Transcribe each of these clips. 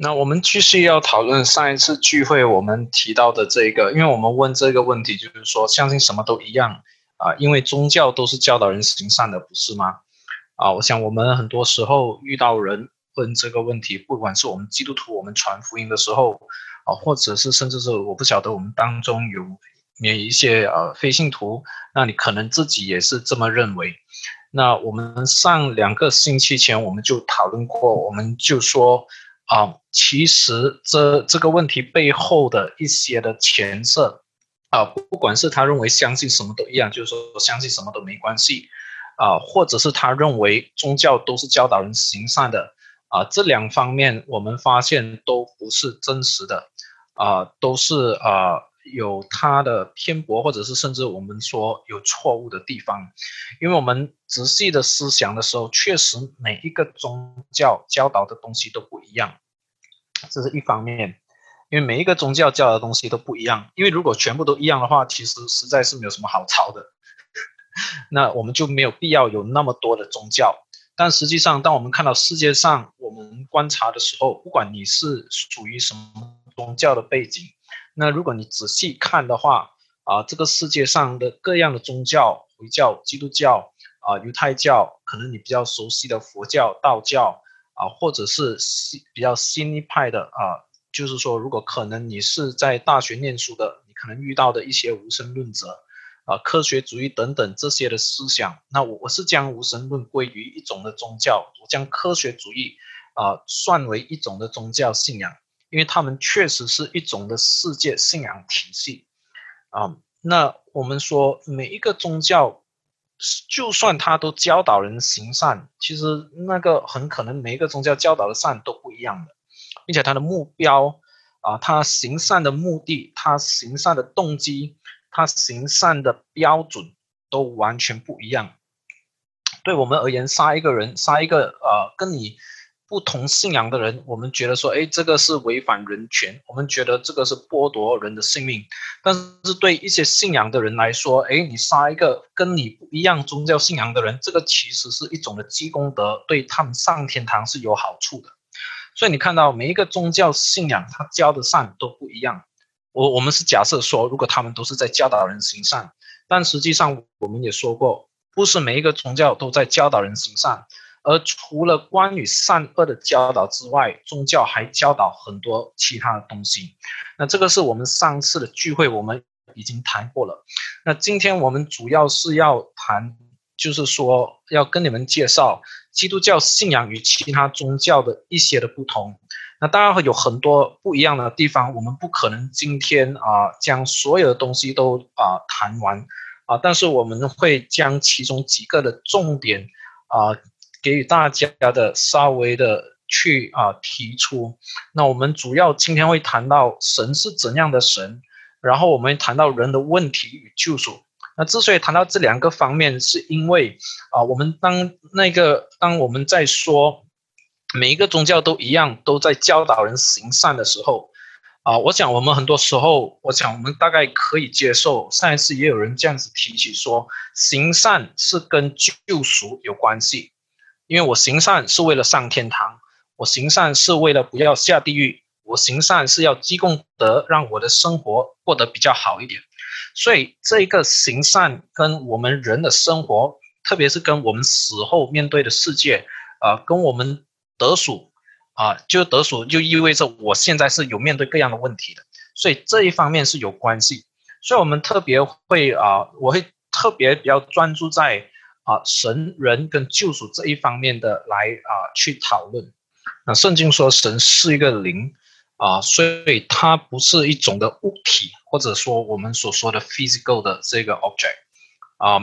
那我们继续要讨论上一次聚会我们提到的这个，因为我们问这个问题，就是说相信什么都一样啊，因为宗教都是教导人行善的，不是吗？啊，我想我们很多时候遇到人问这个问题，不管是我们基督徒，我们传福音的时候啊，或者是甚至是我不晓得我们当中有免一些呃非信徒，那你可能自己也是这么认为。那我们上两个星期前我们就讨论过，我们就说。啊，其实这这个问题背后的一些的前设啊，不管是他认为相信什么都一样，就是说相信什么都没关系啊，或者是他认为宗教都是教导人行善的啊，这两方面我们发现都不是真实的啊，都是啊。有他的偏颇，或者是甚至我们说有错误的地方，因为我们仔细的思想的时候，确实每一个宗教教导的东西都不一样，这是一方面。因为每一个宗教教的东西都不一样，因为如果全部都一样的话，其实实在是没有什么好抄的。那我们就没有必要有那么多的宗教。但实际上，当我们看到世界上我们观察的时候，不管你是属于什么宗教的背景。那如果你仔细看的话，啊，这个世界上的各样的宗教，回教、基督教，啊，犹太教，可能你比较熟悉的佛教、道教，啊，或者是新比较新一派的，啊，就是说，如果可能你是在大学念书的，你可能遇到的一些无神论者，啊，科学主义等等这些的思想，那我我是将无神论归于一种的宗教，我将科学主义，啊，算为一种的宗教信仰。因为他们确实是一种的世界信仰体系，啊，那我们说每一个宗教，就算他都教导人行善，其实那个很可能每一个宗教教导的善都不一样的，并且他的目标啊，他行善的目的，他行善的动机，他行善的标准都完全不一样。对我们而言，杀一个人，杀一个呃，跟你。不同信仰的人，我们觉得说，哎，这个是违反人权，我们觉得这个是剥夺人的性命。但是对一些信仰的人来说，哎，你杀一个跟你不一样宗教信仰的人，这个其实是一种的积功德，对他们上天堂是有好处的。所以你看到每一个宗教信仰，他教的善都不一样。我我们是假设说，如果他们都是在教导人行善，但实际上我们也说过，不是每一个宗教都在教导人行善。而除了关于善恶的教导之外，宗教还教导很多其他的东西。那这个是我们上次的聚会我们已经谈过了。那今天我们主要是要谈，就是说要跟你们介绍基督教信仰与其他宗教的一些的不同。那当然会有很多不一样的地方，我们不可能今天啊将所有的东西都啊谈完啊，但是我们会将其中几个的重点啊。给予大家的稍微的去啊提出，那我们主要今天会谈到神是怎样的神，然后我们谈到人的问题与救赎。那之所以谈到这两个方面，是因为啊，我们当那个当我们在说每一个宗教都一样，都在教导人行善的时候，啊，我想我们很多时候，我想我们大概可以接受。上一次也有人这样子提起说，行善是跟救赎有关系。因为我行善是为了上天堂，我行善是为了不要下地狱，我行善是要积功德，让我的生活过得比较好一点。所以这个行善跟我们人的生活，特别是跟我们死后面对的世界，啊，跟我们得属，啊，就得属就意味着我现在是有面对各样的问题的，所以这一方面是有关系。所以我们特别会啊，我会特别比较专注在。啊，神人跟救赎这一方面的来啊去讨论。那圣经说神是一个灵啊，所以它不是一种的物体，或者说我们所说的 physical 的这个 object 啊。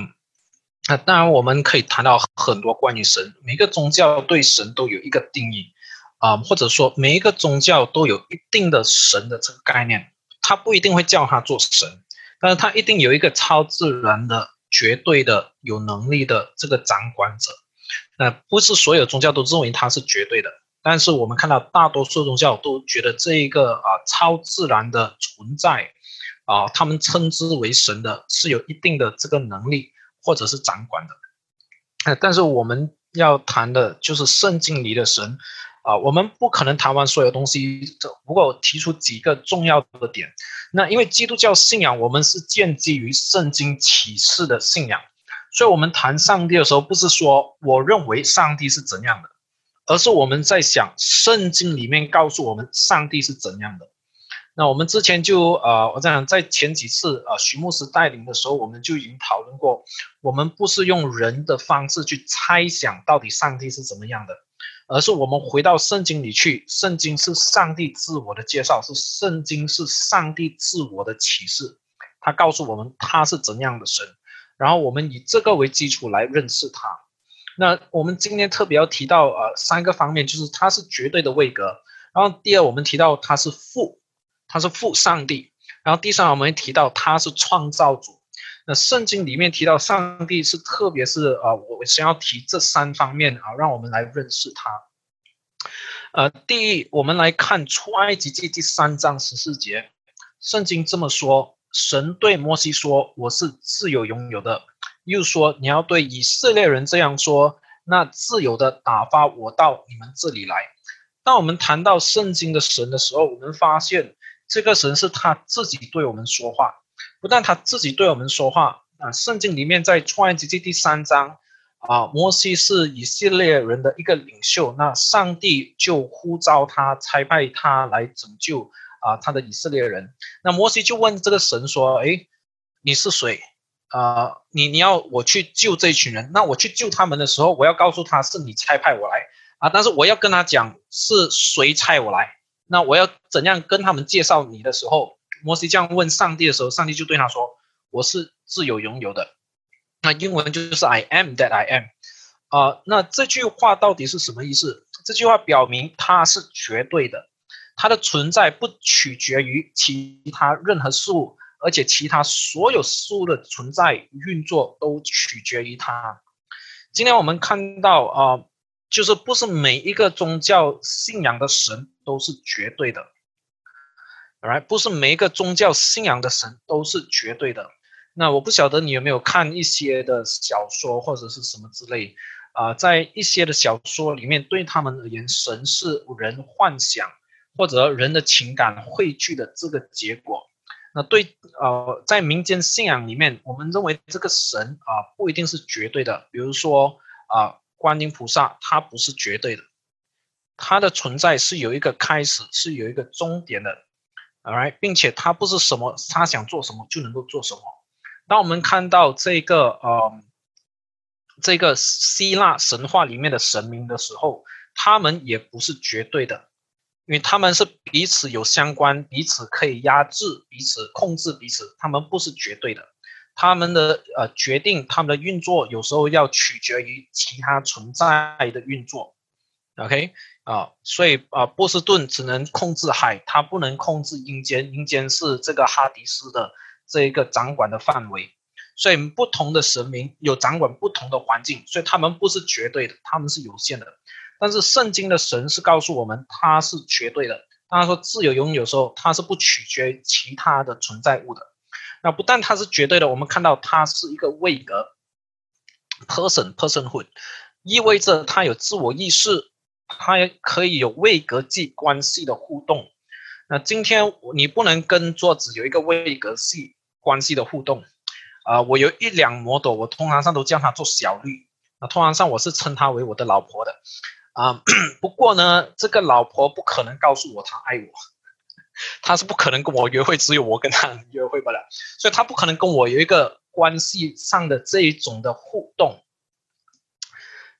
那当然我们可以谈到很多关于神，每个宗教对神都有一个定义啊，或者说每一个宗教都有一定的神的这个概念，他不一定会叫他做神，但是他一定有一个超自然的。绝对的有能力的这个掌管者，那不是所有宗教都认为他是绝对的，但是我们看到大多数宗教都觉得这一个啊超自然的存在啊，他们称之为神的，是有一定的这个能力或者是掌管的。但是我们要谈的就是圣经里的神啊，我们不可能谈完所有东西，这不过提出几个重要的点。那因为基督教信仰，我们是建基于圣经启示的信仰，所以我们谈上帝的时候，不是说我认为上帝是怎样的，而是我们在想圣经里面告诉我们上帝是怎样的。那我们之前就呃，我讲在前几次呃徐牧师带领的时候，我们就已经讨论过，我们不是用人的方式去猜想到底上帝是怎么样的。而是我们回到圣经里去，圣经是上帝自我的介绍，是圣经是上帝自我的启示，他告诉我们他是怎样的神，然后我们以这个为基础来认识他。那我们今天特别要提到呃三个方面，就是他是绝对的位格，然后第二我们提到他是父，他是父上帝，然后第三我们提到他是创造主。那圣经里面提到上帝是，特别是啊，我先要提这三方面啊，让我们来认识他。呃，第一，我们来看出埃及记第三章十四节，圣经这么说：神对摩西说：“我是自由拥有的。”又说：“你要对以色列人这样说，那自由的打发我到你们这里来。”当我们谈到圣经的神的时候，我们发现这个神是他自己对我们说话。不但他自己对我们说话啊，圣经里面在创世纪第三章啊，摩西是以色列人的一个领袖，那上帝就呼召他，差派他来拯救啊他的以色列人。那摩西就问这个神说：“哎，你是谁？啊，你你要我去救这群人？那我去救他们的时候，我要告诉他是你差派我来啊，但是我要跟他讲是谁差我来？那我要怎样跟他们介绍你的时候？”摩西这样问上帝的时候，上帝就对他说：“我是自由拥有的。”那英文就是 “I am that I am”。啊，那这句话到底是什么意思？这句话表明它是绝对的，它的存在不取决于其他任何事物，而且其他所有事物的存在运作都取决于它。今天我们看到啊，就是不是每一个宗教信仰的神都是绝对的。来，不是每一个宗教信仰的神都是绝对的。那我不晓得你有没有看一些的小说或者是什么之类啊，在一些的小说里面，对他们而言，神是人幻想或者人的情感汇聚的这个结果。那对呃，在民间信仰里面，我们认为这个神啊不一定是绝对的。比如说啊，观音菩萨他不是绝对的，他的存在是有一个开始，是有一个终点的。Alright，并且他不是什么他想做什么就能够做什么。当我们看到这个呃这个希腊神话里面的神明的时候，他们也不是绝对的，因为他们是彼此有相关，彼此可以压制彼此、控制彼此，他们不是绝对的。他们的呃决定，他们的运作有时候要取决于其他存在的运作。OK。啊，所以啊，波士顿只能控制海，它不能控制阴间，阴间是这个哈迪斯的这一个掌管的范围。所以不同的神明有掌管不同的环境，所以他们不是绝对的，他们是有限的。但是圣经的神是告诉我们，他是绝对的。当他说自由拥有时候，他是不取决于其他的存在物的。那不但他是绝对的，我们看到他是一个位格，person personhood，意味着他有自我意识。它可以有位格际关系的互动。那今天你不能跟桌子有一个位格系关系的互动。啊，我有一辆摩托，我通常上都叫它做小绿。那通常上我是称她为我的老婆的。啊，不过呢，这个老婆不可能告诉我她爱我，她是不可能跟我约会，只有我跟她约会不了，所以她不可能跟我有一个关系上的这一种的互动。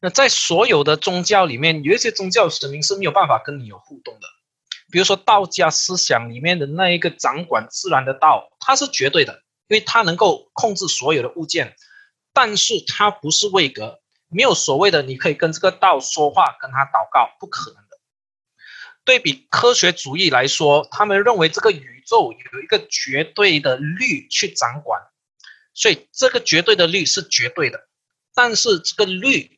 那在所有的宗教里面，有一些宗教神明是没有办法跟你有互动的。比如说道家思想里面的那一个掌管自然的道，它是绝对的，因为它能够控制所有的物件，但是它不是位格，没有所谓的你可以跟这个道说话，跟他祷告，不可能的。对比科学主义来说，他们认为这个宇宙有一个绝对的律去掌管，所以这个绝对的律是绝对的，但是这个律。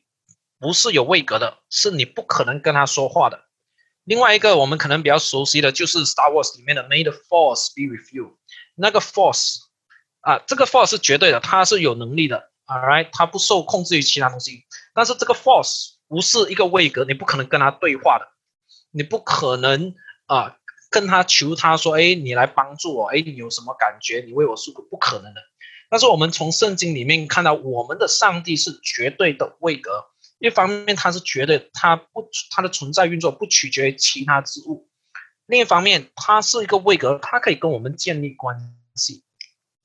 不是有位格的，是你不可能跟他说话的。另外一个我们可能比较熟悉的就是《Star Wars》里面的 “May the Force be with you”，那个 Force 啊，这个 Force 是绝对的，它是有能力的，All right，它不受控制于其他东西。但是这个 Force 不是一个位格，你不可能跟他对话的。你不可能啊跟他求他说，哎，你来帮助我，哎，你有什么感觉？你为我诉苦，不可能的。但是我们从圣经里面看到，我们的上帝是绝对的位格。一方面，他是绝对，他不，他的存在运作不取决于其他之物；另一方面，他是一个位格，他可以跟我们建立关系。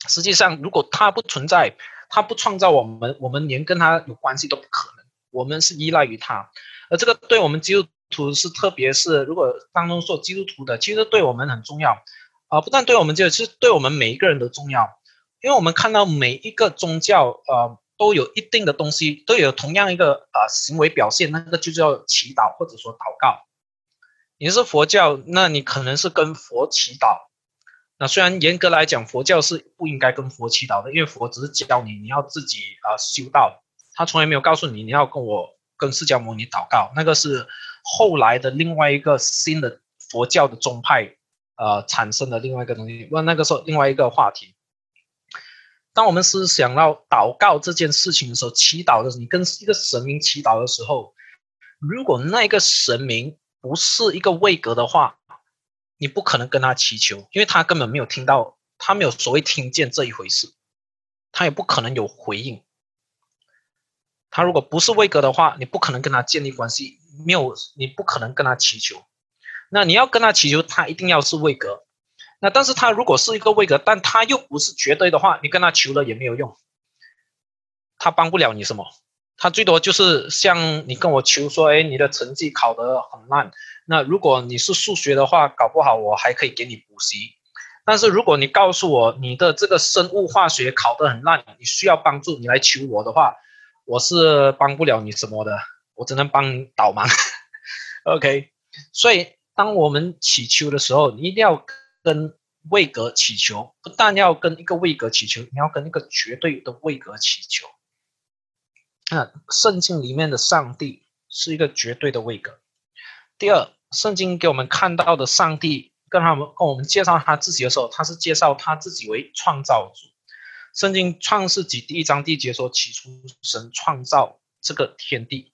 实际上，如果他不存在，他不创造我们，我们连跟他有关系都不可能。我们是依赖于他，而这个对我们基督徒是，特别是如果当中做基督徒的，其实对我们很重要啊！不但对我们这个，其实对我们每一个人都重要，因为我们看到每一个宗教，呃，都有一定的东西，都有同样一个呃行为表现，那个就叫祈祷或者说祷告。你是佛教，那你可能是跟佛祈祷。那虽然严格来讲，佛教是不应该跟佛祈祷的，因为佛只是教你你要自己啊修道，他从来没有告诉你你要跟我跟释迦牟尼祷告。那个是后来的另外一个新的佛教的宗派，呃，产生的另外一个东西。问那个时候另外一个话题。当我们是想要祷告这件事情的时候，祈祷的时候，你跟一个神明祈祷的时候，如果那个神明不是一个位格的话，你不可能跟他祈求，因为他根本没有听到，他没有所谓听见这一回事，他也不可能有回应。他如果不是位格的话，你不可能跟他建立关系，没有，你不可能跟他祈求。那你要跟他祈求，他一定要是位格。那但是他如果是一个位格，但他又不是绝对的话，你跟他求了也没有用，他帮不了你什么。他最多就是像你跟我求说，哎，你的成绩考得很烂。那如果你是数学的话，搞不好我还可以给你补习。但是如果你告诉我你的这个生物化学考得很烂，你需要帮助，你来求我的话，我是帮不了你什么的，我只能帮你导盲。OK，所以当我们祈求的时候，你一定要跟位格祈求，不但要跟一个位格祈求，你要跟一个绝对的位格祈求。那圣经里面的上帝是一个绝对的位格。第二，圣经给我们看到的上帝跟他们跟我们介绍他自己的时候，他是介绍他自己为创造主。圣经创世纪第一章第一节说：“起初神创造这个天地。”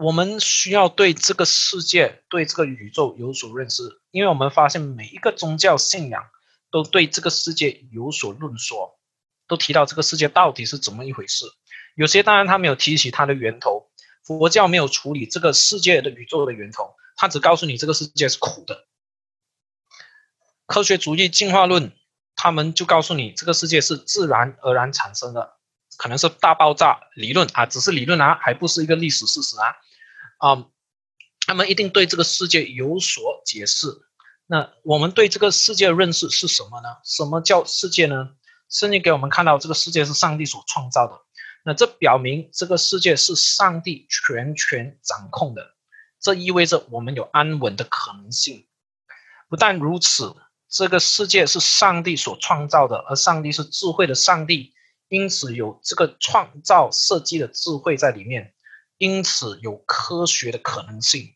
我们需要对这个世界、对这个宇宙有所认识，因为我们发现每一个宗教信仰都对这个世界有所论说，都提到这个世界到底是怎么一回事。有些当然他没有提起它的源头。佛教没有处理这个世界的宇宙的源头，他只告诉你这个世界是苦的。科学主义进化论，他们就告诉你这个世界是自然而然产生的，可能是大爆炸理论啊，只是理论啊，还不是一个历史事实啊。啊，他们一定对这个世界有所解释。那我们对这个世界的认识是什么呢？什么叫世界呢？圣经给我们看到这个世界是上帝所创造的。那这表明这个世界是上帝全权掌控的，这意味着我们有安稳的可能性。不但如此，这个世界是上帝所创造的，而上帝是智慧的上帝，因此有这个创造设计的智慧在里面，因此有科学的可能性。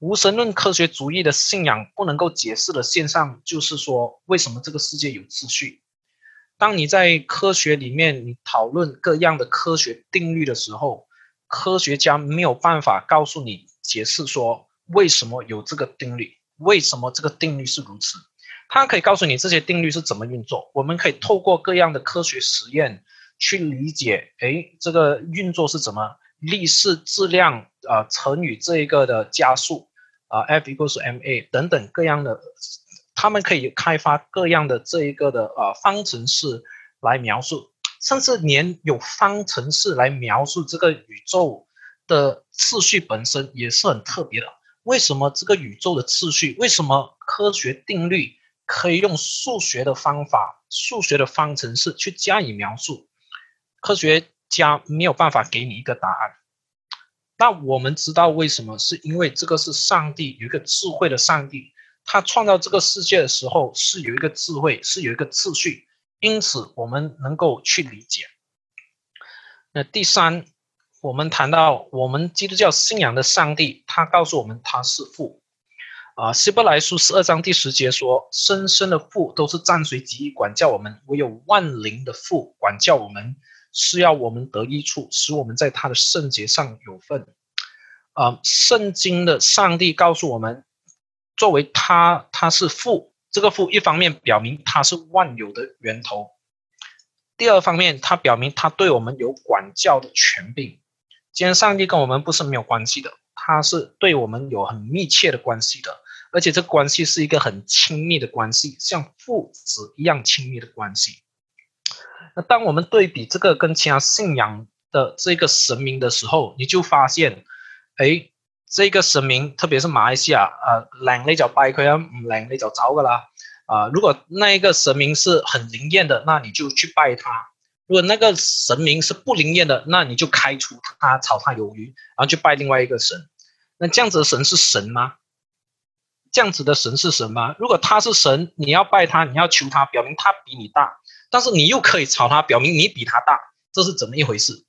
无神论科学主义的信仰不能够解释的现象，就是说为什么这个世界有秩序。当你在科学里面你讨论各样的科学定律的时候，科学家没有办法告诉你解释说为什么有这个定律，为什么这个定律是如此。他可以告诉你这些定律是怎么运作。我们可以透过各样的科学实验去理解，哎，这个运作是怎么，力是质量啊乘以这一个的加速啊，F equals ma 等等各样的。他们可以开发各样的这一个的呃方程式来描述，甚至连有方程式来描述这个宇宙的次序本身也是很特别的。为什么这个宇宙的次序？为什么科学定律可以用数学的方法、数学的方程式去加以描述？科学家没有办法给你一个答案。那我们知道为什么？是因为这个是上帝有一个智慧的上帝。他创造这个世界的时候是有一个智慧，是有一个秩序，因此我们能够去理解。那第三，我们谈到我们基督教信仰的上帝，他告诉我们他是父。啊，希伯来书十二章第十节说：“深深的父都是暂随己意管教我们，唯有万灵的父管教我们，是要我们得益处，使我们在他的圣洁上有份。”呃，圣经的上帝告诉我们，作为他他是父，这个父一方面表明他是万有的源头，第二方面他表明他对我们有管教的权柄。既然上帝跟我们不是没有关系的，他是对我们有很密切的关系的，而且这关系是一个很亲密的关系，像父子一样亲密的关系。那当我们对比这个跟其他信仰的这个神明的时候，你就发现，哎，这个神明，特别是马来西亚，呃，两那叫拜佢啊，两那叫糟个啦，啊，如果那一个神明是很灵验的，那你就去拜他。如果那个神明是不灵验的，那你就开除他，炒他鱿鱼，然后去拜另外一个神。那这样子的神是神吗？这样子的神是神吗？如果他是神，你要拜他，你要求他，表明他比你大，但是你又可以炒他，表明你比他大，这是怎么一回事？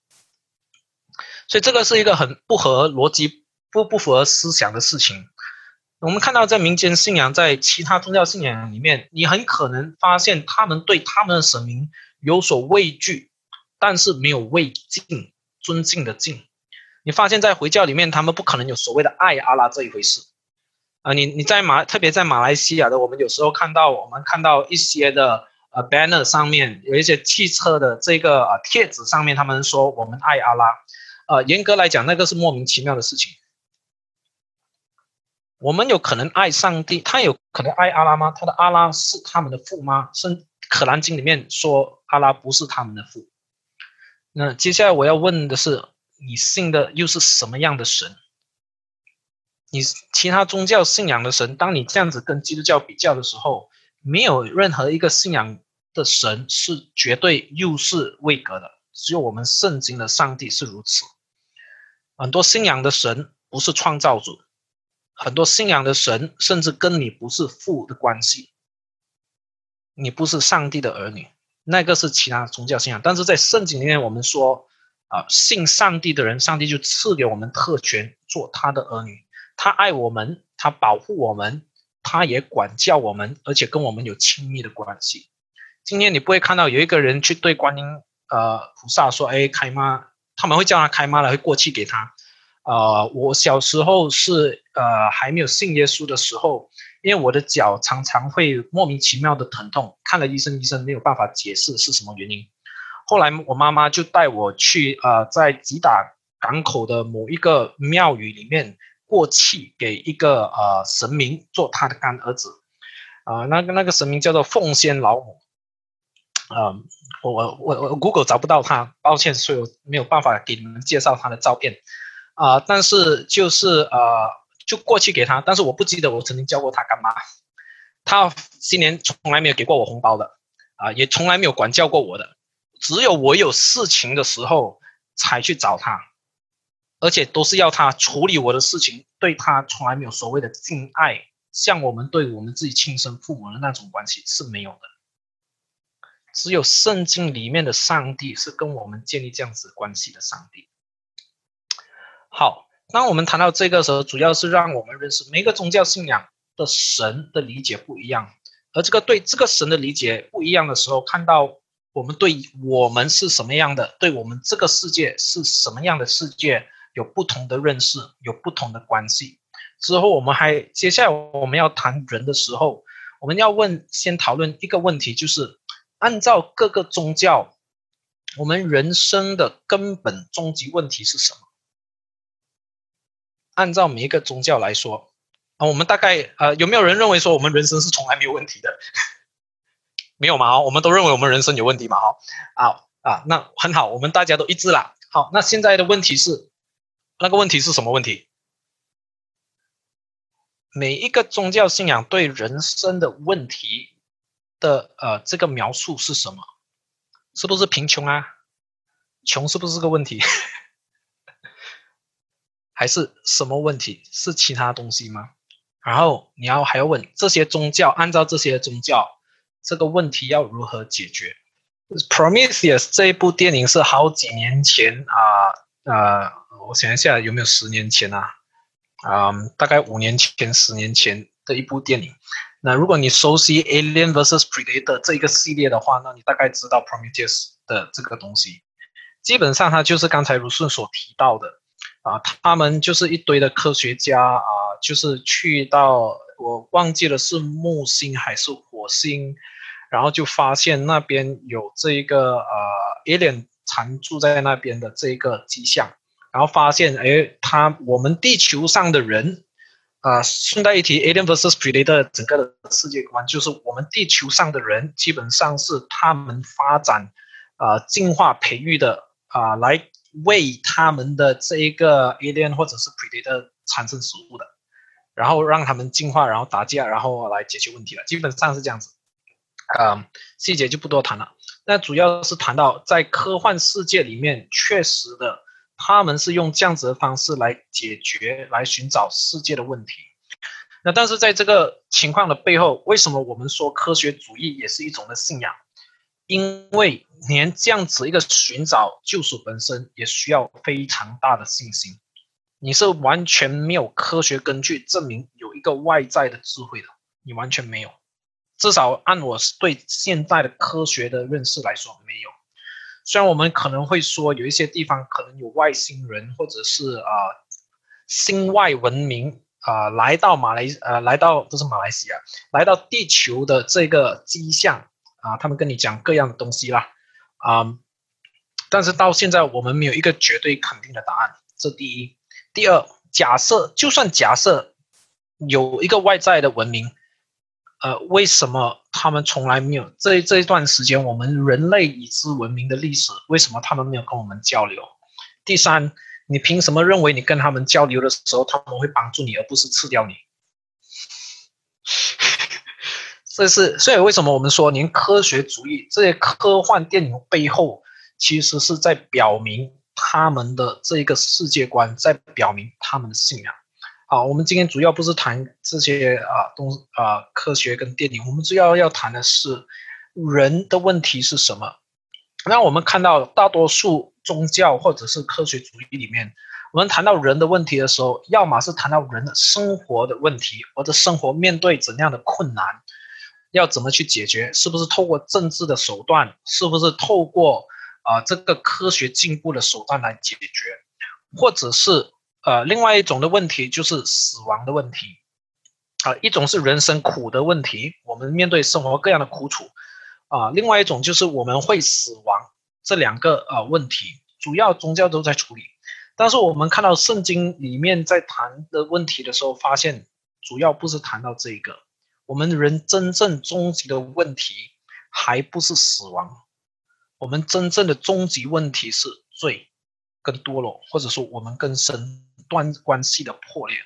所以这个是一个很不合逻辑、不不符合思想的事情。我们看到在民间信仰，在其他宗教信仰里面，你很可能发现他们对他们的神明。有所畏惧，但是没有畏敬、尊敬的敬。你发现，在回教里面，他们不可能有所谓的爱阿拉这一回事啊！你你在马，特别在马来西亚的，我们有时候看到，我们看到一些的呃 banner 上面有一些汽车的这个呃贴纸上面，他们说我们爱阿拉。呃，严格来讲，那个是莫名其妙的事情。我们有可能爱上帝，他有可能爱阿拉吗？他的阿拉是他们的父吗？是？可兰经里面说阿拉不是他们的父。那接下来我要问的是，你信的又是什么样的神？你其他宗教信仰的神，当你这样子跟基督教比较的时候，没有任何一个信仰的神是绝对又是位格的，只有我们圣经的上帝是如此。很多信仰的神不是创造主，很多信仰的神甚至跟你不是父的关系。你不是上帝的儿女，那个是其他宗教信仰。但是在圣经里面，我们说啊，信上帝的人，上帝就赐给我们特权，做他的儿女。他爱我们，他保护我们，他也管教我们，而且跟我们有亲密的关系。今天你不会看到有一个人去对观音呃菩萨说：“哎，开妈。”他们会叫他开妈了，会过气给他。呃，我小时候是呃还没有信耶稣的时候。因为我的脚常常会莫名其妙的疼痛，看了医生，医生没有办法解释是什么原因。后来我妈妈就带我去呃，在吉打港口的某一个庙宇里面过气，给一个呃神明做他的干儿子。啊，那个那个神明叫做凤仙老母。啊，我我我我 Google 找不到他，抱歉，所以我没有办法给你们介绍他的照片。啊，但是就是呃。就过去给他，但是我不记得我曾经叫过他干妈。他今年从来没有给过我红包的，啊，也从来没有管教过我的。只有我有事情的时候才去找他，而且都是要他处理我的事情。对他从来没有所谓的敬爱，像我们对我们自己亲生父母的那种关系是没有的。只有圣经里面的上帝是跟我们建立这样子关系的上帝。好。当我们谈到这个时候，主要是让我们认识每个宗教信仰的神的理解不一样，而这个对这个神的理解不一样的时候，看到我们对我们是什么样的，对我们这个世界是什么样的世界有不同的认识，有不同的关系。之后我们还接下来我们要谈人的时候，我们要问先讨论一个问题，就是按照各个宗教，我们人生的根本终极问题是什么？按照每一个宗教来说，啊，我们大概呃，有没有人认为说我们人生是从来没有问题的？没有嘛？我们都认为我们人生有问题嘛？哈，啊啊，那很好，我们大家都一致了。好，那现在的问题是，那个问题是什么问题？每一个宗教信仰对人生的问题的呃这个描述是什么？是不是贫穷啊？穷是不是个问题？还是什么问题？是其他东西吗？然后你要还要问这些宗教，按照这些宗教，这个问题要如何解决？Prometheus 这一部电影是好几年前啊，呃，我想一下有没有十年前啊？啊，大概五年前、十年前的一部电影。那如果你熟悉 Alien vs Predator 这一个系列的话，那你大概知道 Prometheus 的这个东西。基本上它就是刚才如顺所提到的。啊，他们就是一堆的科学家啊，就是去到我忘记了是木星还是火星，然后就发现那边有这一个呃 alien 常住在那边的这个迹象，然后发现哎，他我们地球上的人啊，顺带一提，alien vs predator 整个的世界观就是我们地球上的人基本上是他们发展啊进化培育的啊来。为他们的这一个 alien 或者是 predator 产生食物的，然后让他们进化，然后打架，然后来解决问题了。基本上是这样子，嗯，细节就不多谈了。那主要是谈到在科幻世界里面，确实的，他们是用这样子的方式来解决、来寻找世界的问题。那但是在这个情况的背后，为什么我们说科学主义也是一种的信仰？因为连这样子一个寻找救赎本身也需要非常大的信心，你是完全没有科学根据证明有一个外在的智慧的，你完全没有，至少按我对现在的科学的认识来说没有。虽然我们可能会说有一些地方可能有外星人或者是啊星外文明啊来到马来呃来到不是马来西亚来到地球的这个迹象。啊，他们跟你讲各样的东西啦，啊，但是到现在我们没有一个绝对肯定的答案。这第一，第二，假设就算假设有一个外在的文明，呃，为什么他们从来没有这这一段时间我们人类已知文明的历史，为什么他们没有跟我们交流？第三，你凭什么认为你跟他们交流的时候他们会帮助你，而不是吃掉你？这是所以为什么我们说，连科学主义这些科幻电影背后，其实是在表明他们的这一个世界观，在表明他们的信仰。好，我们今天主要不是谈这些啊东啊科学跟电影，我们主要要谈的是人的问题是什么。那我们看到大多数宗教或者是科学主义里面，我们谈到人的问题的时候，要么是谈到人的生活的问题，或者生活面对怎样的困难。要怎么去解决？是不是透过政治的手段？是不是透过啊这个科学进步的手段来解决？或者是呃另外一种的问题就是死亡的问题。啊，一种是人生苦的问题，我们面对生活各样的苦楚。啊，另外一种就是我们会死亡这两个啊问题，主要宗教都在处理，但是我们看到圣经里面在谈的问题的时候，发现主要不是谈到这一个。我们人真正终极的问题，还不是死亡，我们真正的终极问题是罪跟堕落，或者说我们跟神断关系的破裂。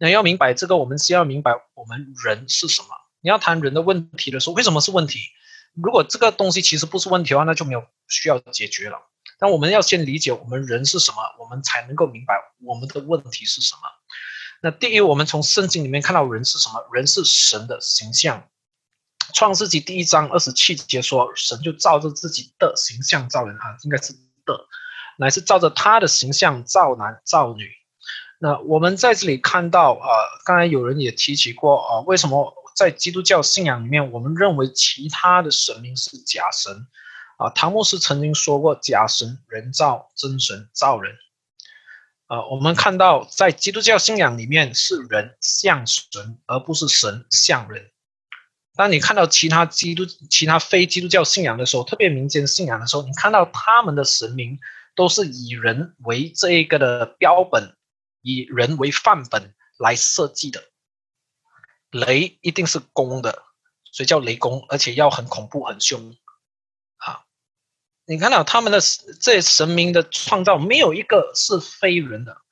你要明白这个，我们先要明白我们人是什么。你要谈人的问题的时候，为什么是问题？如果这个东西其实不是问题的话，那就没有需要解决了。但我们要先理解我们人是什么，我们才能够明白我们的问题是什么。那第一，我们从圣经里面看到人是什么？人是神的形象。创世纪第一章二十七节说，神就照着自己的形象造人啊，应该是的，乃是照着他的形象造男造女。那我们在这里看到啊，刚才有人也提起过啊，为什么在基督教信仰里面，我们认为其他的神明是假神啊？唐牧师曾经说过，假神人造，真神造人。呃，我们看到在基督教信仰里面是人像神，而不是神像人。当你看到其他基督、其他非基督教信仰的时候，特别民间信仰的时候，你看到他们的神明都是以人为这一个的标本，以人为范本来设计的。雷一定是公的，所以叫雷公，而且要很恐怖、很凶啊。你看到他们的这神明的创造，没有一个是非人的。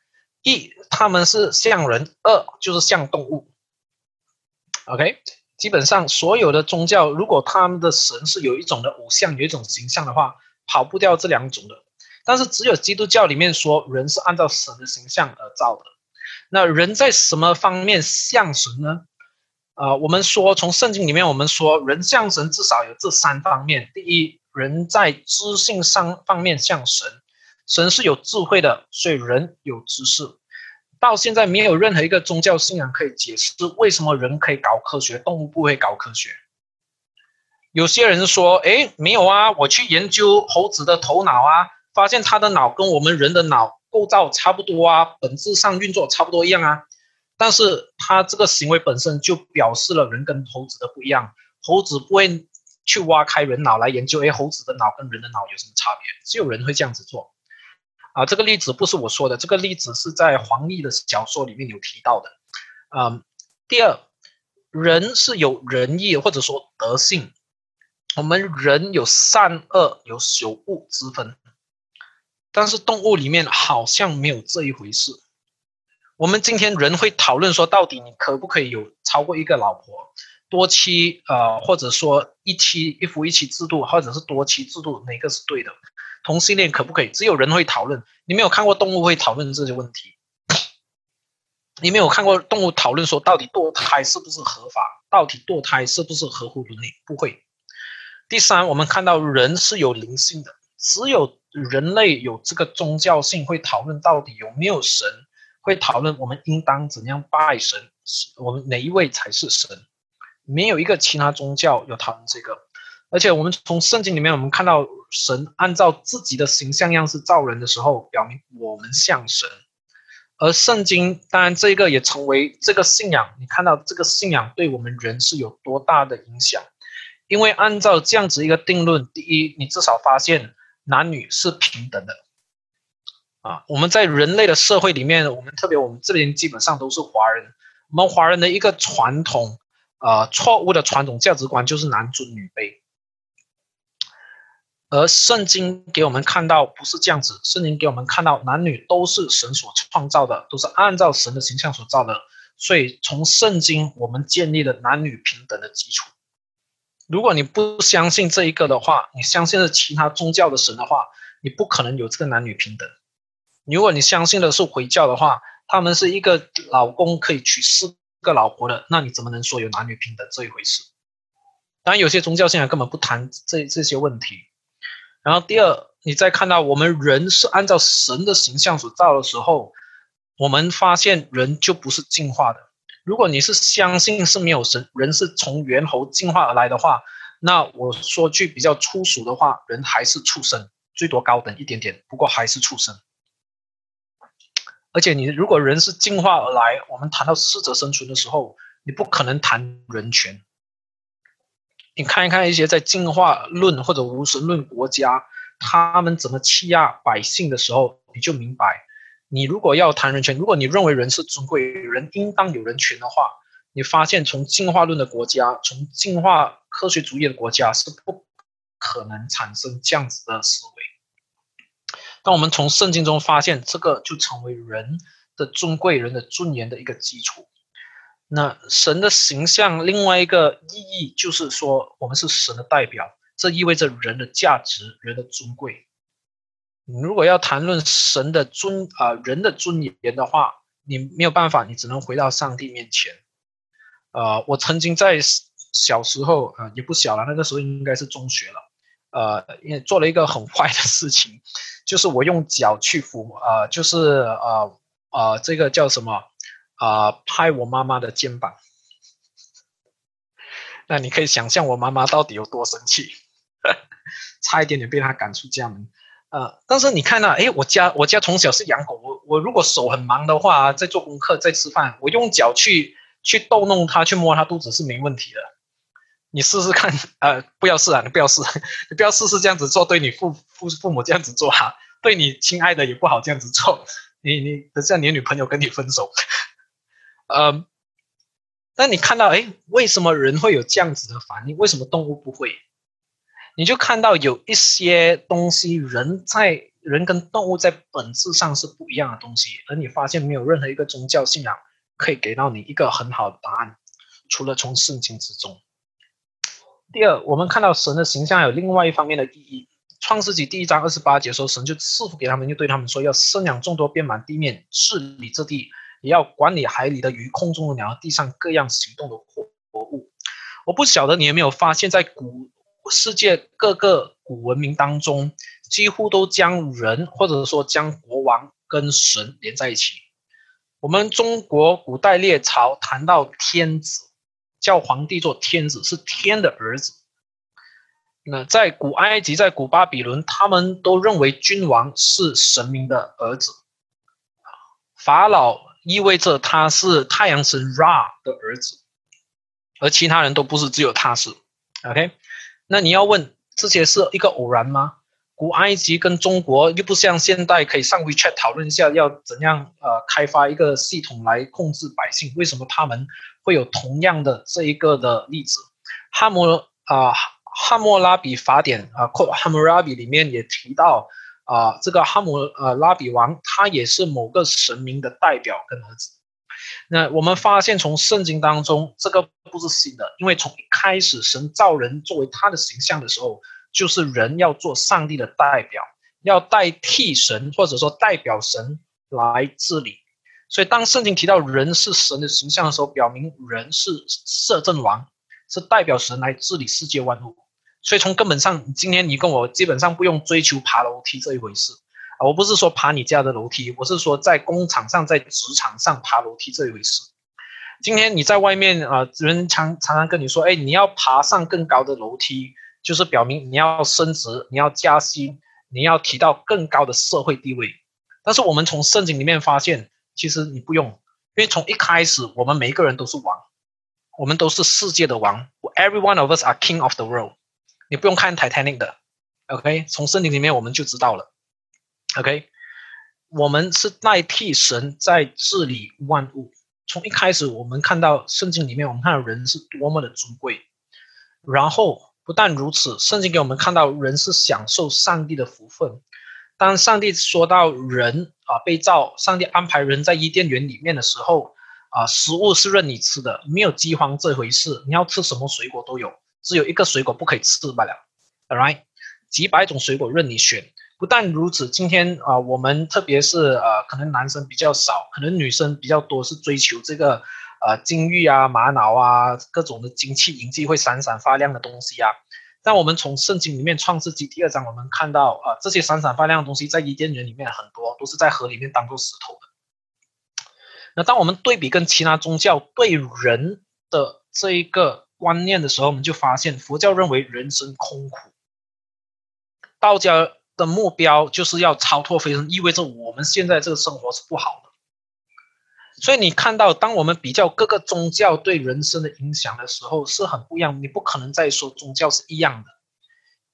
一，他们是像人；二，就是像动物。OK，基本上所有的宗教，如果他们的神是有一种的偶像，有一种形象的话，跑不掉这两种的。但是只有基督教里面说，人是按照神的形象而造的。那人在什么方面像神呢？啊，我们说从圣经里面，我们说人像神，至少有这三方面。第一。人在知性上方面像神，神是有智慧的，所以人有知识。到现在没有任何一个宗教信仰可以解释为什么人可以搞科学，动物不会搞科学。有些人说：“哎，没有啊，我去研究猴子的头脑啊，发现他的脑跟我们人的脑构造差不多啊，本质上运作差不多一样啊，但是他这个行为本身就表示了人跟猴子的不一样。猴子不会去挖开人脑来研究，哎，猴子的脑跟人的脑有什么差别？只有人会这样子做。啊，这个例子不是我说的，这个例子是在黄易的小说里面有提到的。嗯，第二，人是有仁义或者说德性，我们人有善恶有朽恶之分，但是动物里面好像没有这一回事。我们今天人会讨论说，到底你可不可以有超过一个老婆，多妻呃，或者说一妻一夫一妻制度，或者是多妻制度，哪个是对的？同性恋可不可以？只有人会讨论，你没有看过动物会讨论这些问题。你没有看过动物讨论说，到底堕胎是不是合法？到底堕胎是不是合乎伦理？不会。第三，我们看到人是有灵性的，只有人类有这个宗教性，会讨论到底有没有神，会讨论我们应当怎样拜神，我们哪一位才是神？没有一个其他宗教有讨论这个。而且我们从圣经里面，我们看到神按照自己的形象样式造人的时候，表明我们像神。而圣经当然这个也成为这个信仰，你看到这个信仰对我们人是有多大的影响？因为按照这样子一个定论，第一，你至少发现男女是平等的。啊，我们在人类的社会里面，我们特别我们这边基本上都是华人，我们华人的一个传统，呃，错误的传统价值观就是男尊女卑。而圣经给我们看到不是这样子，圣经给我们看到男女都是神所创造的，都是按照神的形象所造的。所以从圣经我们建立了男女平等的基础。如果你不相信这一个的话，你相信了其他宗教的神的话，你不可能有这个男女平等。如果你相信的是回教的话，他们是一个老公可以娶四个老婆的，那你怎么能说有男女平等这一回事？当然，有些宗教现在根本不谈这这些问题。然后第二，你再看到我们人是按照神的形象所造的时候，我们发现人就不是进化的。如果你是相信是没有神，人是从猿猴进化而来的话，那我说句比较粗俗的话，人还是畜生，最多高等一点点，不过还是畜生。而且你如果人是进化而来，我们谈到适者生存的时候，你不可能谈人权。你看一看一些在进化论或者无神论国家，他们怎么欺压百姓的时候，你就明白，你如果要谈人权，如果你认为人是尊贵，人应当有人权的话，你发现从进化论的国家，从进化科学主义的国家是不可能产生这样子的思维。当我们从圣经中发现这个，就成为人的尊贵、人的尊严的一个基础。那神的形象，另外一个意义就是说，我们是神的代表，这意味着人的价值、人的尊贵。如果要谈论神的尊啊人的尊严的话，你没有办法，你只能回到上帝面前。呃，我曾经在小时候，呃，也不小了，那个时候应该是中学了，呃，也做了一个很坏的事情，就是我用脚去扶，呃，就是呃呃，这个叫什么？啊！拍我妈妈的肩膀，那你可以想象我妈妈到底有多生气，差一点点被她赶出家门。呃，但是你看到，哎，我家我家从小是养狗，我我如果手很忙的话，在做功课，在吃饭，我用脚去去逗弄它，去摸它肚子是没问题的。你试试看，呃，不要试啊，你不要试，你不要试试这样子做，对你父父父母这样子做哈，对你亲爱的也不好这样子做。你你等下你女朋友跟你分手。呃，那你看到，哎，为什么人会有这样子的反应？为什么动物不会？你就看到有一些东西，人在人跟动物在本质上是不一样的东西，而你发现没有任何一个宗教信仰可以给到你一个很好的答案，除了从圣经之中。第二，我们看到神的形象有另外一方面的意义。创世纪第一章二十八节说，神就赐福给他们，就对他们说，要生养众多，遍满地面，治理这地。也要管理海里的鱼、空中的鸟、地上各样行动的活物。我不晓得你有没有发现，在古世界各个古文明当中，几乎都将人或者说将国王跟神连在一起。我们中国古代列朝谈到天子，叫皇帝做天子，是天的儿子。那在古埃及、在古巴比伦，他们都认为君王是神明的儿子。法老意味着他是太阳神 Ra 的儿子，而其他人都不是，只有他是。OK，那你要问这些是一个偶然吗？古埃及跟中国又不像现代可以上 WeChat 讨论一下要怎样呃开发一个系统来控制百姓，为什么他们会有同样的这一个的例子？哈摩啊哈谟拉比法典啊，哈谟拉比里面也提到啊，这个哈谟呃拉比王他也是某个神明的代表跟儿子。那我们发现从圣经当中这个不是新的，因为从一开始神造人作为他的形象的时候。就是人要做上帝的代表，要代替神或者说代表神来治理。所以当圣经提到人是神的形象的时候，表明人是摄政王，是代表神来治理世界万物。所以从根本上，今天你跟我基本上不用追求爬楼梯这一回事啊！我不是说爬你家的楼梯，我是说在工厂上、在职场上爬楼梯这一回事。今天你在外面啊，人常常常跟你说：“哎，你要爬上更高的楼梯。”就是表明你要升职，你要加薪，你要提到更高的社会地位。但是我们从圣经里面发现，其实你不用，因为从一开始我们每一个人都是王，我们都是世界的王。Every one of us are king of the world。你不用看 Titanic 的，OK？从圣经里面我们就知道了，OK？我们是代替神在治理万物。从一开始我们看到圣经里面，我们看到人是多么的尊贵，然后。不但如此，圣经给我们看到人是享受上帝的福分。当上帝说到人啊被造，上帝安排人在伊甸园里面的时候，啊，食物是任你吃的，没有饥荒这回事。你要吃什么水果都有，只有一个水果不可以吃罢了。All right，几百种水果任你选。不但如此，今天啊，我们特别是呃，可能男生比较少，可能女生比较多，是追求这个。呃，金玉啊，玛瑙啊，各种的金器银器会闪闪发亮的东西啊。但我们从圣经里面创世纪第二章，我们看到啊，这些闪闪发亮的东西在伊甸园里面很多都是在河里面当做石头的。那当我们对比跟其他宗教对人的这一个观念的时候，我们就发现佛教认为人生空苦，道家的目标就是要超脱飞升，意味着我们现在这个生活是不好的。所以你看到，当我们比较各个宗教对人生的影响的时候，是很不一样。你不可能再说宗教是一样的，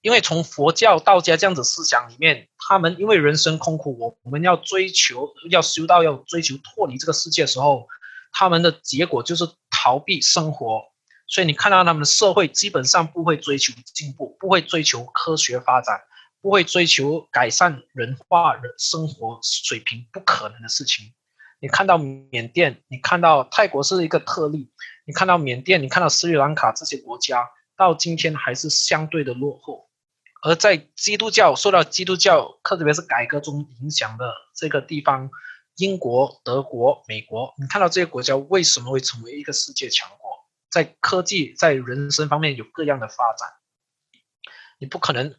因为从佛教、道家这样子思想里面，他们因为人生空苦，我我们要追求、要修道、要追求脱离这个世界时候，他们的结果就是逃避生活。所以你看到他们的社会基本上不会追求进步，不会追求科学发展，不会追求改善人化人生活水平，不可能的事情。你看到缅甸，你看到泰国是一个特例，你看到缅甸，你看到斯里兰卡这些国家，到今天还是相对的落后。而在基督教受到基督教，特别是改革中影响的这个地方，英国、德国、美国，你看到这些国家为什么会成为一个世界强国？在科技、在人生方面有各样的发展。你不可能，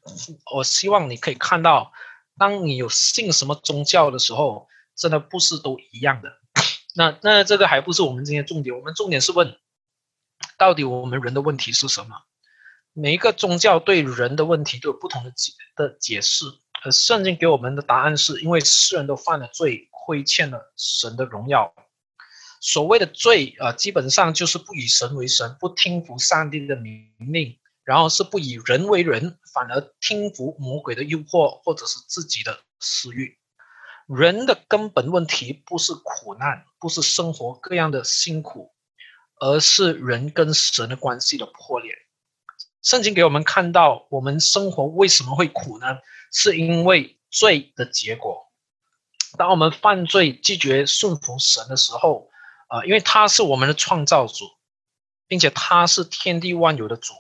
我希望你可以看到，当你有信什么宗教的时候。真的不是都一样的，那那这个还不是我们今天重点，我们重点是问，到底我们人的问题是什么？每一个宗教对人的问题都有不同的解的解释，而圣经给我们的答案是因为世人都犯了罪，亏欠了神的荣耀。所谓的罪啊，基本上就是不以神为神，不听服上帝的命令，然后是不以人为人，反而听服魔鬼的诱惑，或者是自己的私欲。人的根本问题不是苦难，不是生活各样的辛苦，而是人跟神的关系的破裂。圣经给我们看到，我们生活为什么会苦呢？是因为罪的结果。当我们犯罪、拒绝顺服神的时候，啊，因为他是我们的创造主，并且他是天地万有的主。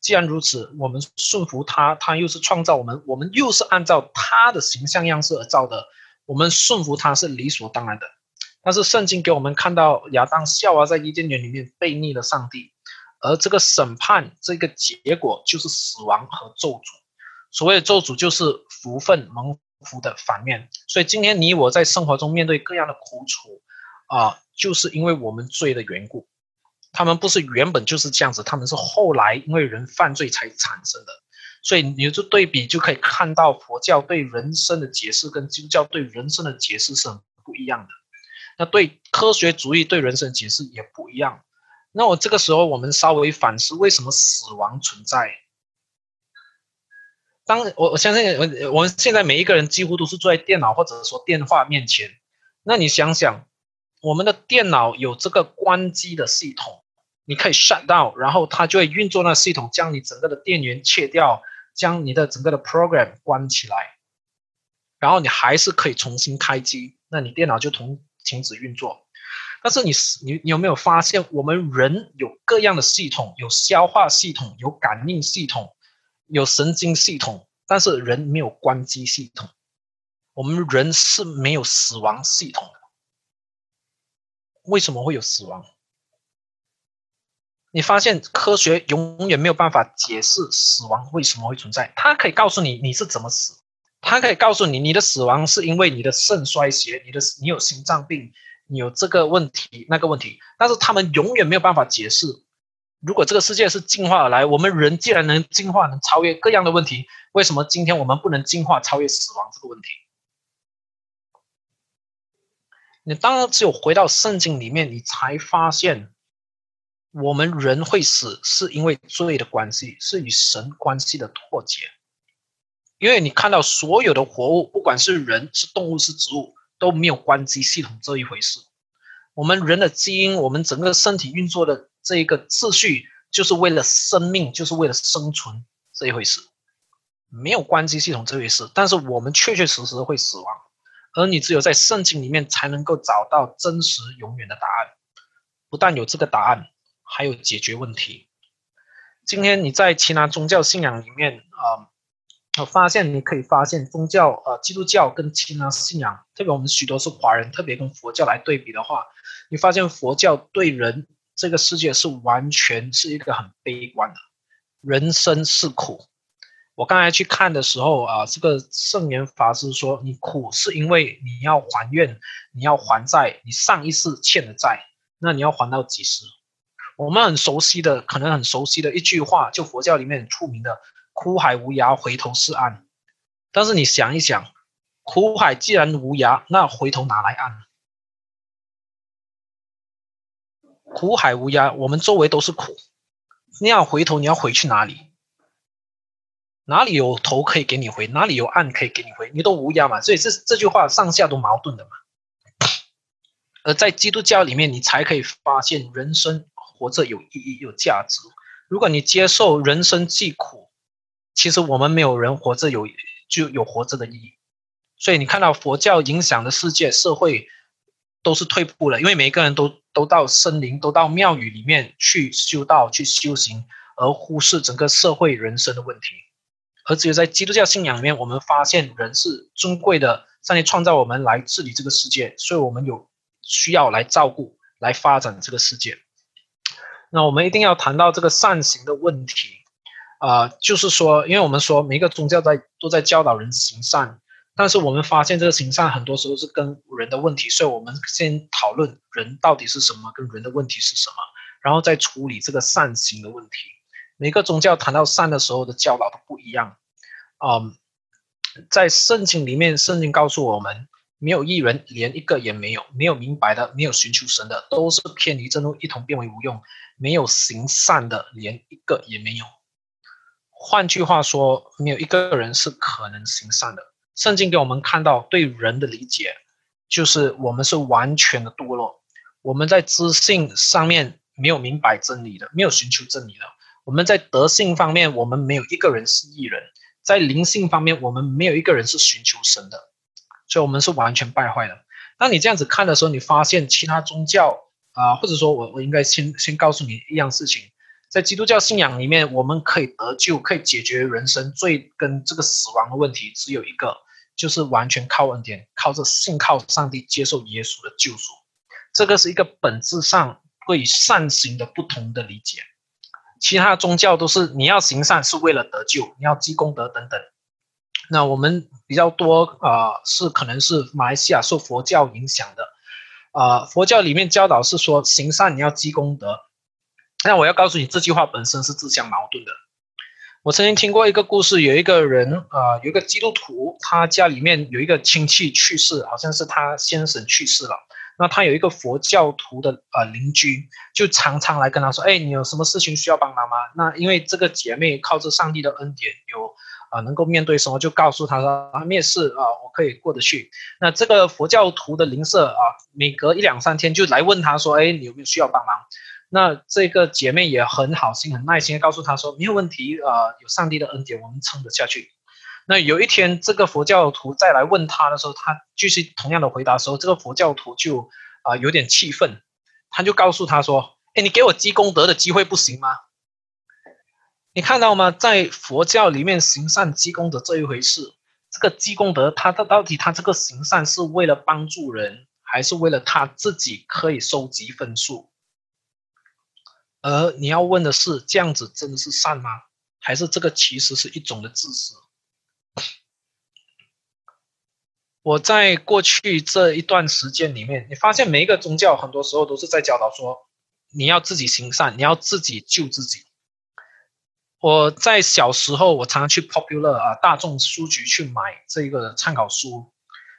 既然如此，我们顺服他，他又是创造我们，我们又是按照他的形象样式而造的。我们顺服他是理所当然的，但是圣经给我们看到亚当夏娃在伊甸园里面背逆了上帝，而这个审判这个结果就是死亡和咒诅。所谓的咒诅就是福分蒙福的反面。所以今天你我在生活中面对各样的苦楚啊，就是因为我们罪的缘故。他们不是原本就是这样子，他们是后来因为人犯罪才产生的。所以你就对比就可以看到佛教对人生的解释跟基督教对人生的解释是很不一样的。那对科学主义对人生解释也不一样。那我这个时候我们稍微反思，为什么死亡存在？当我我相信我我们现在每一个人几乎都是坐在电脑或者说电话面前。那你想想，我们的电脑有这个关机的系统，你可以 shut down，然后它就会运作那系统，将你整个的电源切掉，将你的整个的 program 关起来，然后你还是可以重新开机，那你电脑就同停止运作。但是你你你有没有发现，我们人有各样的系统，有消化系统，有感应系统。有神经系统，但是人没有关机系统。我们人是没有死亡系统。为什么会有死亡？你发现科学永远没有办法解释死亡为什么会存在。它可以告诉你你是怎么死，它可以告诉你你的死亡是因为你的肾衰竭，你的你有心脏病，你有这个问题那个问题，但是他们永远没有办法解释。如果这个世界是进化而来，我们人既然能进化，能超越各样的问题，为什么今天我们不能进化超越死亡这个问题？你当然只有回到圣经里面，你才发现，我们人会死是因为罪的关系，是与神关系的脱节。因为你看到所有的活物，不管是人、是动物、是植物，都没有关机系统这一回事。我们人的基因，我们整个身体运作的。这一个秩序就是为了生命，就是为了生存这一回事，没有关机系统这一回事。但是我们确确实实会死亡，而你只有在圣经里面才能够找到真实永远的答案。不但有这个答案，还有解决问题。今天你在其他宗教信仰里面啊，我发现你可以发现宗教呃，基督教跟其他信仰，特别我们许多是华人，特别跟佛教来对比的话，你发现佛教对人。这个世界是完全是一个很悲观的，人生是苦。我刚才去看的时候啊，这个圣严法师说，你苦是因为你要还愿，你要还债，你上一世欠的债，那你要还到几时？我们很熟悉的，可能很熟悉的一句话，就佛教里面很出名的“苦海无涯，回头是岸”。但是你想一想，苦海既然无涯，那回头哪来岸？苦海无涯，我们周围都是苦。你要回头，你要回去哪里？哪里有头可以给你回？哪里有岸可以给你回？你都无涯嘛。所以这这句话上下都矛盾的嘛。而在基督教里面，你才可以发现人生活着有意义、有价值。如果你接受人生既苦，其实我们没有人活着有就有活着的意义。所以你看到佛教影响的世界社会。都是退步了，因为每一个人都都到森林、都到庙宇里面去修道、去修行，而忽视整个社会人生的问题。而只有在基督教信仰里面，我们发现人是尊贵的，上帝创造我们来治理这个世界，所以我们有需要来照顾、来发展这个世界。那我们一定要谈到这个善行的问题啊，就是说，因为我们说每一个宗教在都在教导人行善。但是我们发现这个行善很多时候是跟人的问题，所以我们先讨论人到底是什么，跟人的问题是什么，然后再处理这个善行的问题。每个宗教谈到善的时候的教导都不一样。嗯，在圣经里面，圣经告诉我们，没有一人，连一个也没有；没有明白的，没有寻求神的，都是偏离正路，一同变为无用；没有行善的，连一个也没有。换句话说，没有一个人是可能行善的。圣经给我们看到对人的理解，就是我们是完全的堕落。我们在知性上面没有明白真理的，没有寻求真理的。我们在德性方面，我们没有一个人是异人；在灵性方面，我们没有一个人是寻求神的。所以，我们是完全败坏的。当你这样子看的时候，你发现其他宗教啊，或者说我我应该先先告诉你一样事情。在基督教信仰里面，我们可以得救，可以解决人生最跟这个死亡的问题，只有一个，就是完全靠恩典，靠着信靠上帝，接受耶稣的救赎。这个是一个本质上对善行的不同的理解。其他宗教都是你要行善是为了得救，你要积功德等等。那我们比较多啊，是可能是马来西亚受佛教影响的啊，佛教里面教导是说行善你要积功德。那我要告诉你，这句话本身是自相矛盾的。我曾经听过一个故事，有一个人啊，有一个基督徒，他家里面有一个亲戚去世，好像是他先生去世了。那他有一个佛教徒的呃邻居，就常常来跟他说：“哎，你有什么事情需要帮忙吗？”那因为这个姐妹靠着上帝的恩典，有啊能够面对什么，就告诉他说：“啊，面试啊，我可以过得去。”那这个佛教徒的邻舍啊，每隔一两三天就来问他说：“哎，你有没有需要帮忙？”那这个姐妹也很好心、很耐心的告诉他说：“没有问题啊，有上帝的恩典，我们撑得下去。”那有一天，这个佛教徒再来问他的时候，他继续同样的回答的时候，这个佛教徒就啊有点气愤，他就告诉他说：“哎，你给我积功德的机会不行吗？你看到吗？在佛教里面行善积功德这一回事，这个积功德，他他到底他这个行善是为了帮助人，还是为了他自己可以收集分数？而你要问的是，这样子真的是善吗？还是这个其实是一种的自私？”我在过去这一段时间里面，你发现每一个宗教很多时候都是在教导说，你要自己行善，你要自己救自己。我在小时候，我常常去 Popular 啊大众书局去买这个参考书。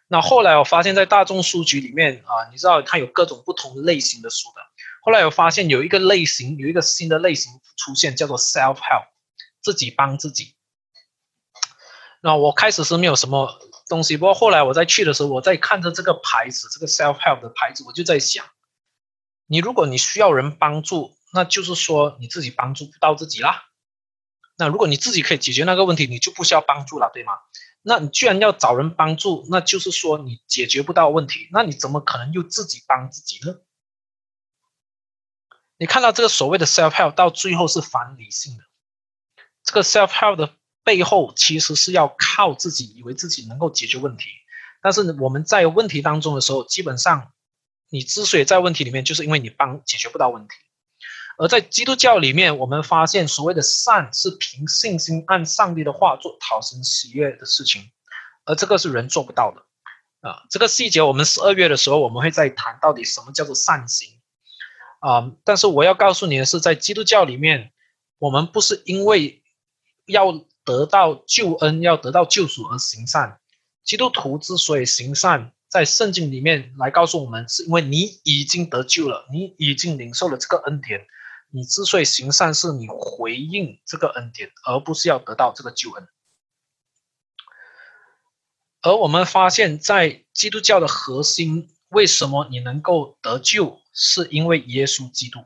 那后来我发现，在大众书局里面啊，你知道它有各种不同类型的书的。后来我发现有一个类型，有一个新的类型出现，叫做 Self Help，自己帮自己。那我开始是没有什么。东西，不过后来我在去的时候，我在看着这个牌子，这个 self help 的牌子，我就在想，你如果你需要人帮助，那就是说你自己帮助不到自己啦。那如果你自己可以解决那个问题，你就不需要帮助了，对吗？那你居然要找人帮助，那就是说你解决不到问题，那你怎么可能又自己帮自己呢？你看到这个所谓的 self help 到最后是反理性的，这个 self help 的。背后其实是要靠自己，以为自己能够解决问题，但是我们在问题当中的时候，基本上你之所以在问题里面，就是因为你帮解决不到问题。而在基督教里面，我们发现所谓的善是凭信心按上帝的话做讨神喜悦的事情，而这个是人做不到的啊。这个细节我们十二月的时候我们会再谈到底什么叫做善行啊。但是我要告诉你的是，在基督教里面，我们不是因为要得到救恩，要得到救赎而行善。基督徒之所以行善，在圣经里面来告诉我们，是因为你已经得救了，你已经领受了这个恩典。你之所以行善，是你回应这个恩典，而不是要得到这个救恩。而我们发现，在基督教的核心，为什么你能够得救，是因为耶稣基督。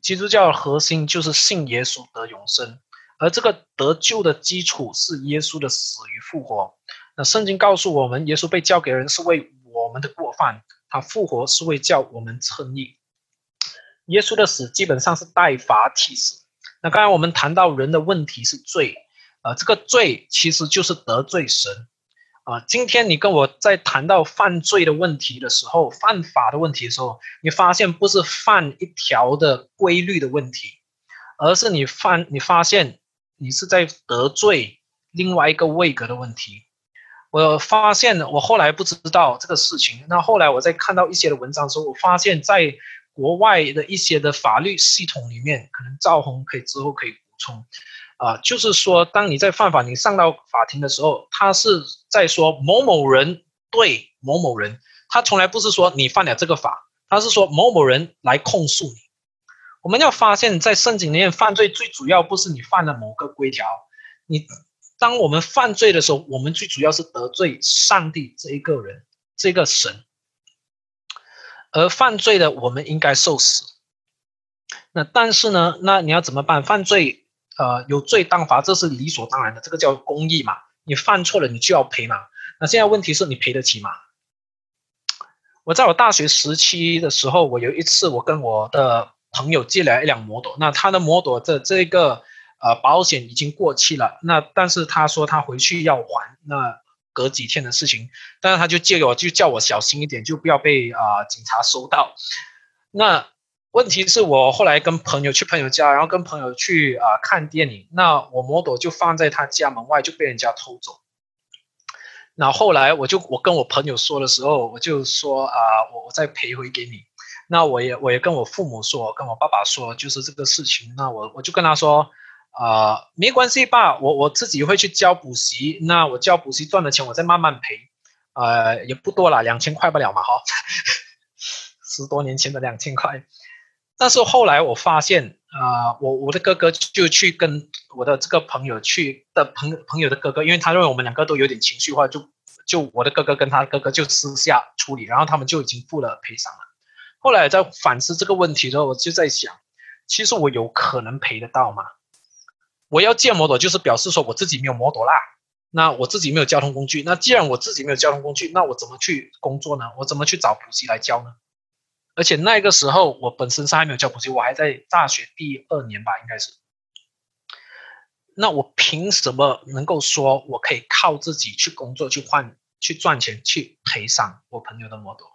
基督教的核心就是信耶稣得永生。而这个得救的基础是耶稣的死与复活。那圣经告诉我们，耶稣被交给人是为我们的过犯，他复活是为叫我们称义。耶稣的死基本上是代罚替死。那刚才我们谈到人的问题是罪，呃，这个罪其实就是得罪神啊。今天你跟我在谈到犯罪的问题的时候，犯法的问题的时候，你发现不是犯一条的规律的问题，而是你犯你发现。你是在得罪另外一个位格的问题。我发现我后来不知道这个事情。那后来我在看到一些的文章的时候，我发现在国外的一些的法律系统里面，可能赵红可以之后可以补充啊，就是说，当你在犯法，你上到法庭的时候，他是在说某某人对某某人，他从来不是说你犯了这个法，他是说某某人来控诉你。我们要发现，在圣经里面犯罪最主要不是你犯了某个规条，你当我们犯罪的时候，我们最主要是得罪上帝这一个人，这个神，而犯罪的我们应该受死。那但是呢，那你要怎么办？犯罪，呃，有罪当罚，这是理所当然的，这个叫公义嘛。你犯错了，你就要赔嘛。那现在问题是你赔得起吗？我在我大学时期的时候，我有一次，我跟我的。朋友借来一辆摩托，那他的摩托的这个呃保险已经过期了，那但是他说他回去要还，那隔几天的事情，但是他就借给我，就叫我小心一点，就不要被啊警察收到。那问题是我后来跟朋友去朋友家，然后跟朋友去啊看电影，那我摩托就放在他家门外，就被人家偷走。那后来我就我跟我朋友说的时候，我就说啊，我我再赔回给你。那我也我也跟我父母说，跟我爸爸说，就是这个事情。那我我就跟他说，啊，没关系，爸，我我自己会去交补习。那我交补习赚的钱，我再慢慢赔，呃，也不多了，两千块不了嘛，哈。十多年前的两千块。但是后来我发现，啊，我我的哥哥就去跟我的这个朋友去的朋朋友的哥哥，因为他认为我们两个都有点情绪化，就就我的哥哥跟他哥哥就私下处理，然后他们就已经付了赔偿了。后来在反思这个问题的时候，我就在想，其实我有可能赔得到吗？我要借摩托，就是表示说我自己没有摩托啦，那我自己没有交通工具。那既然我自己没有交通工具，那我怎么去工作呢？我怎么去找补习来教呢？而且那个时候我本身是还没有教补习，我还在大学第二年吧，应该是。那我凭什么能够说我可以靠自己去工作、去换、去赚钱、去赔偿我朋友的摩托？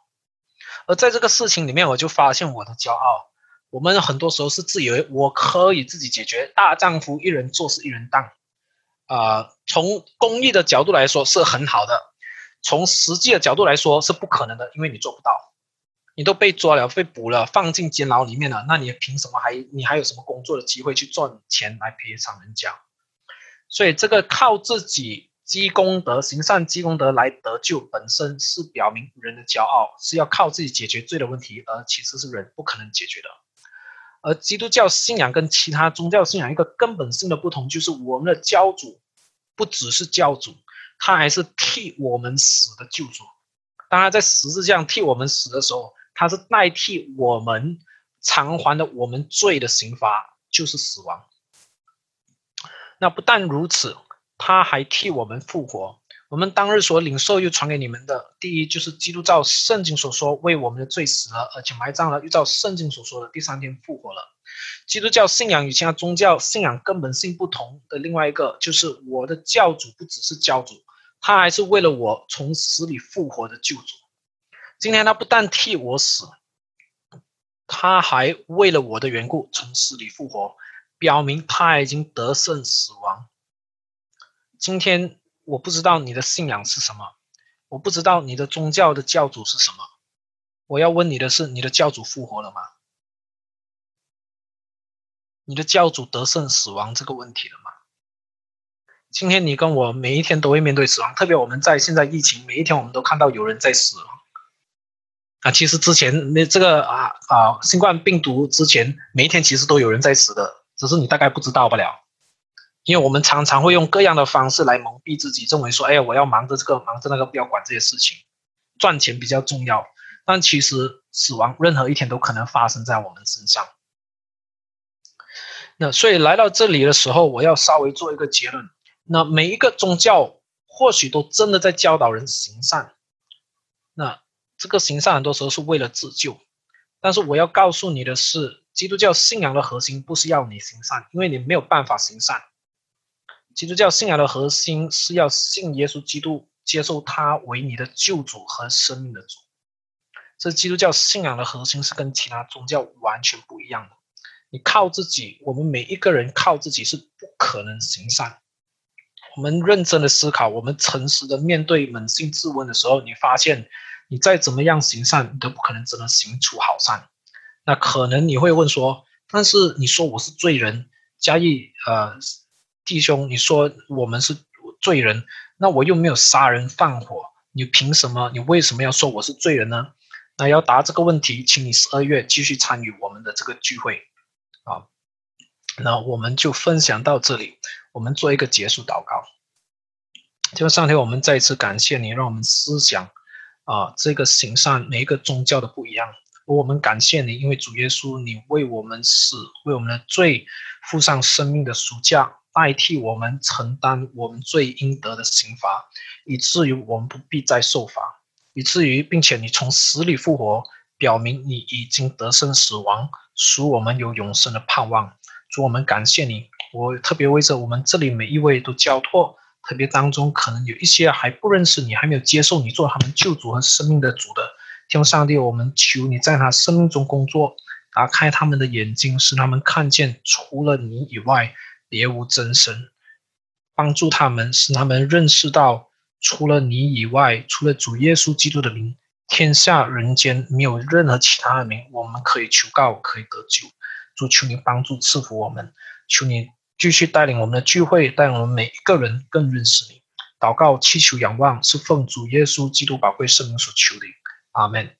而在这个事情里面，我就发现我的骄傲。我们很多时候是自以为我可以自己解决，大丈夫一人做事一人当。啊，从公益的角度来说是很好的，从实际的角度来说是不可能的，因为你做不到。你都被抓了、被捕了、放进监牢里面了，那你凭什么还你还有什么工作的机会去赚钱来赔偿人家？所以这个靠自己积功德、行善积功德来得救，本身是表明人的骄傲，是要靠自己解决罪的问题，而其实是人不可能解决的。而基督教信仰跟其他宗教信仰一个根本性的不同，就是我们的教主不只是教主，他还是替我们死的救主。当他在十字架上替我们死的时候。他是代替我们偿还的我们罪的刑罚，就是死亡。那不但如此，他还替我们复活。我们当日所领受又传给你们的，第一就是基督照圣经所说为我们的罪死了，而且埋葬了，又照圣经所说的第三天复活了。基督教信仰与其他宗教信仰根本性不同的另外一个，就是我的教主不只是教主，他还是为了我从死里复活的救主。今天他不但替我死，他还为了我的缘故从死里复活，表明他已经得胜死亡。今天我不知道你的信仰是什么，我不知道你的宗教的教主是什么。我要问你的是：你的教主复活了吗？你的教主得胜死亡这个问题了吗？今天你跟我每一天都会面对死亡，特别我们在现在疫情，每一天我们都看到有人在死亡。啊，其实之前那这个啊啊，新冠病毒之前每一天其实都有人在死的，只是你大概不知道罢了。因为我们常常会用各样的方式来蒙蔽自己，认为说，哎呀，我要忙着这个，忙着那个，不要管这些事情，赚钱比较重要。但其实死亡任何一天都可能发生在我们身上。那所以来到这里的时候，我要稍微做一个结论。那每一个宗教或许都真的在教导人行善。那。这个行善很多时候是为了自救，但是我要告诉你的是，基督教信仰的核心不是要你行善，因为你没有办法行善。基督教信仰的核心是要信耶稣基督，接受他为你的救主和生命的主。这基督教信仰的核心是跟其他宗教完全不一样的。你靠自己，我们每一个人靠自己是不可能行善。我们认真的思考，我们诚实的面对扪心自问的时候，你发现。你再怎么样行善，你都不可能真的行出好善。那可能你会问说：“但是你说我是罪人，加义呃弟兄，你说我们是罪人，那我又没有杀人放火，你凭什么？你为什么要说我是罪人呢？”那要答这个问题，请你十二月继续参与我们的这个聚会啊。那我们就分享到这里，我们做一个结束祷告。就上天，我们再一次感谢你，让我们思想。啊，这个行善每一个宗教的不一样，我们感谢你，因为主耶稣，你为我们死，为我们的罪付上生命的赎价，代替我们承担我们罪应得的刑罚，以至于我们不必再受罚，以至于并且你从死里复活，表明你已经得胜死亡，使我们有永生的盼望。主，我们感谢你，我特别为着我们这里每一位都交托。特别当中可能有一些还不认识你，还没有接受你做他们救主和生命的主的，天父上帝，我们求你在他生命中工作，打开他们的眼睛，使他们看见除了你以外别无真神，帮助他们，使他们认识到除了你以外，除了主耶稣基督的名，天下人间没有任何其他的名，我们可以求告，可以得救。主求你帮助赐福我们，求你。继续带领我们的聚会，带领我们每一个人更认识你。祷告、祈求、仰望，是奉主耶稣基督宝贵圣名所求的。阿门。